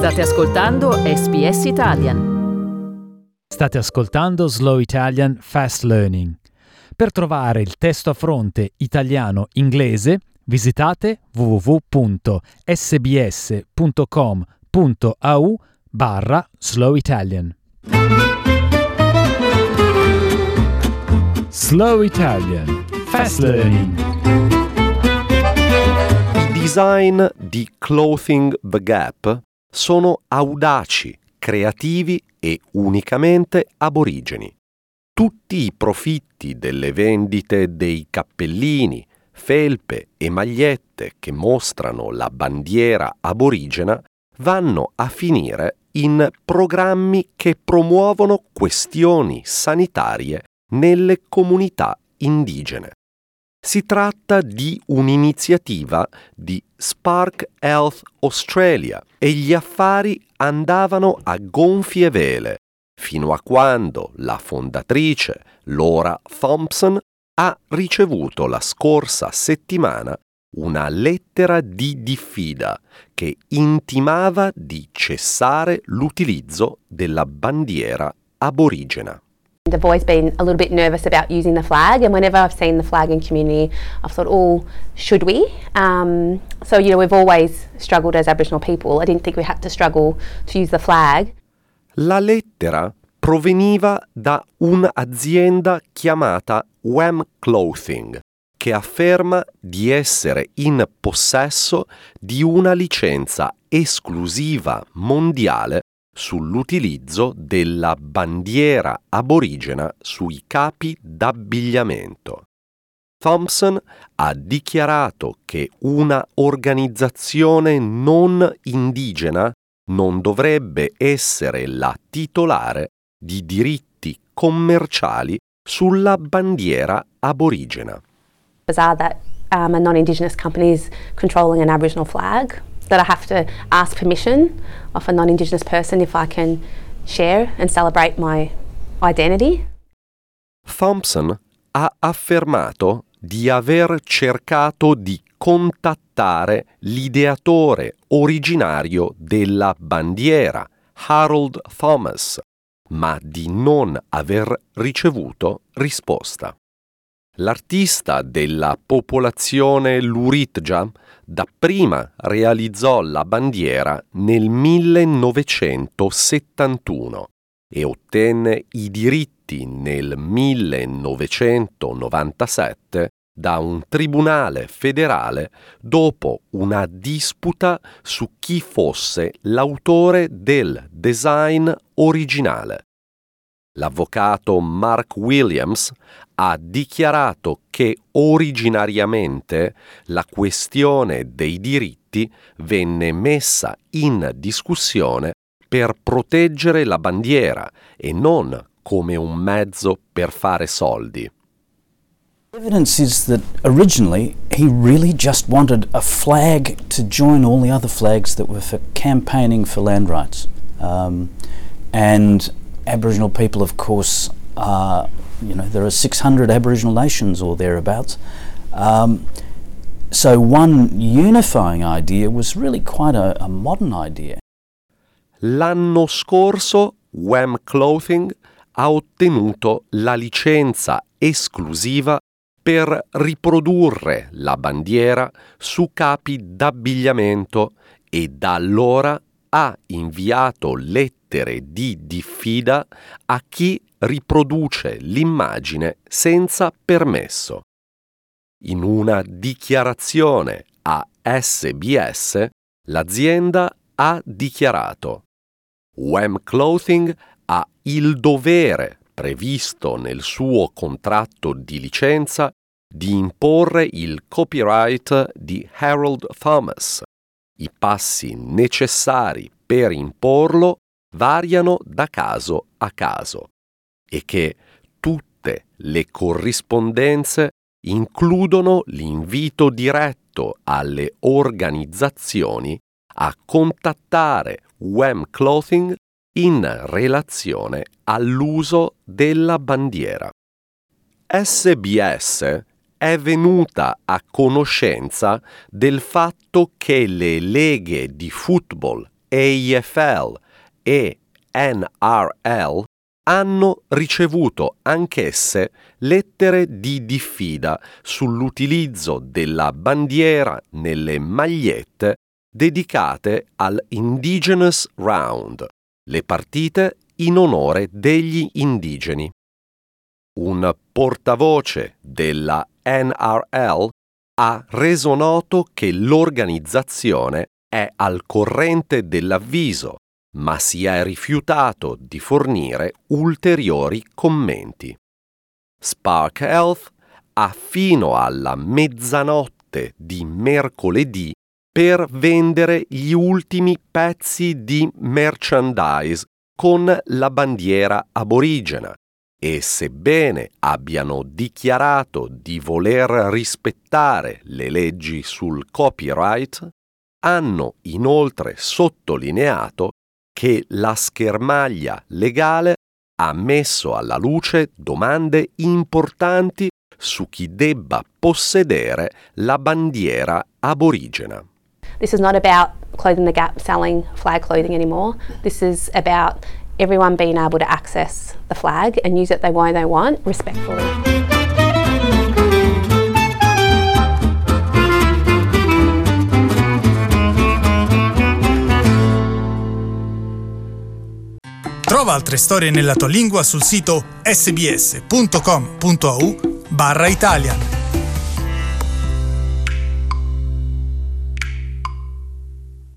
State ascoltando SBS Italian. State ascoltando Slow Italian Fast Learning. Per trovare il testo a fronte italiano-inglese visitate www.sbs.com.au barra Slow Italian. Slow Italian Fast Learning. I design di Clothing the Gap sono audaci, creativi e unicamente aborigeni. Tutti i profitti delle vendite dei cappellini, felpe e magliette che mostrano la bandiera aborigena vanno a finire in programmi che promuovono questioni sanitarie nelle comunità indigene. Si tratta di un'iniziativa di Spark Health Australia e gli affari andavano a gonfie vele fino a quando la fondatrice Laura Thompson ha ricevuto la scorsa settimana una lettera di diffida che intimava di cessare l'utilizzo della bandiera aborigena. I've always been a little bit nervous about using the flag, and whenever I've seen the flag in community, I've thought, oh, should we? Um, so, you know, we've always struggled as Aboriginal people. I didn't think we had to struggle to use the flag. La lettera proveniva da un'azienda chiamata Wham Clothing, che afferma di essere in possesso di una licenza esclusiva mondiale sull'utilizzo della bandiera aborigena sui capi d'abbigliamento. Thompson ha dichiarato che una organizzazione non indigena non dovrebbe essere la titolare di diritti commerciali sulla bandiera aborigena. Bizarre that um, non-Indigenous company is controlling an Aboriginal flag. That I have to ask permission of a non-Indigenous person if I can share and celebrate my identity. Thompson ha affermato di aver cercato di contattare l'ideatore originario della bandiera, Harold Thomas, ma di non aver ricevuto risposta. L'artista della popolazione Luritja dapprima realizzò la bandiera nel 1971 e ottenne i diritti nel 1997 da un tribunale federale dopo una disputa su chi fosse l'autore del design originale. L'avvocato Mark Williams ha dichiarato che originariamente la questione dei diritti venne messa in discussione per proteggere la bandiera e non come un mezzo per fare soldi. Evidence is that originally he really just wanted a flag to join all the other flags that were for campaigning for land rights. Um, and Aboriginal people, of course, are, you know, there are 600 Aboriginal nations or thereabouts. Um, so one unifying idea was really quite a, a modern idea. L'anno scorso Wham Clothing ha ottenuto la licenza esclusiva per riprodurre la bandiera su capi d'abbigliamento e da allora ha inviato lettere di diffida a chi riproduce l'immagine senza permesso. In una dichiarazione a SBS, l'azienda ha dichiarato Wham Clothing ha il dovere previsto nel suo contratto di licenza di imporre il copyright di Harold Thomas. I passi necessari per imporlo variano da caso a caso e che tutte le corrispondenze includono l'invito diretto alle organizzazioni a contattare Wham Clothing in relazione all'uso della bandiera. SBS è venuta a conoscenza del fatto che le leghe di football AFL e NRL hanno ricevuto anch'esse lettere di diffida sull'utilizzo della bandiera nelle magliette dedicate al Indigenous Round, le partite in onore degli indigeni. Un portavoce della NRL ha reso noto che l'organizzazione è al corrente dell'avviso, ma si è rifiutato di fornire ulteriori commenti. Spark Health ha fino alla mezzanotte di mercoledì per vendere gli ultimi pezzi di merchandise con la bandiera aborigena e sebbene abbiano dichiarato di voler rispettare le leggi sul copyright, hanno inoltre sottolineato che la schermaglia legale ha messo alla luce domande importanti su chi debba possedere la bandiera aborigena. This is not about Clothing the Gap selling flag clothing anymore. This is about everyone being able to access the flag and use it the way they want respectfully. Trova altre storie nella tua lingua sul sito sbs.com.au barra Italian.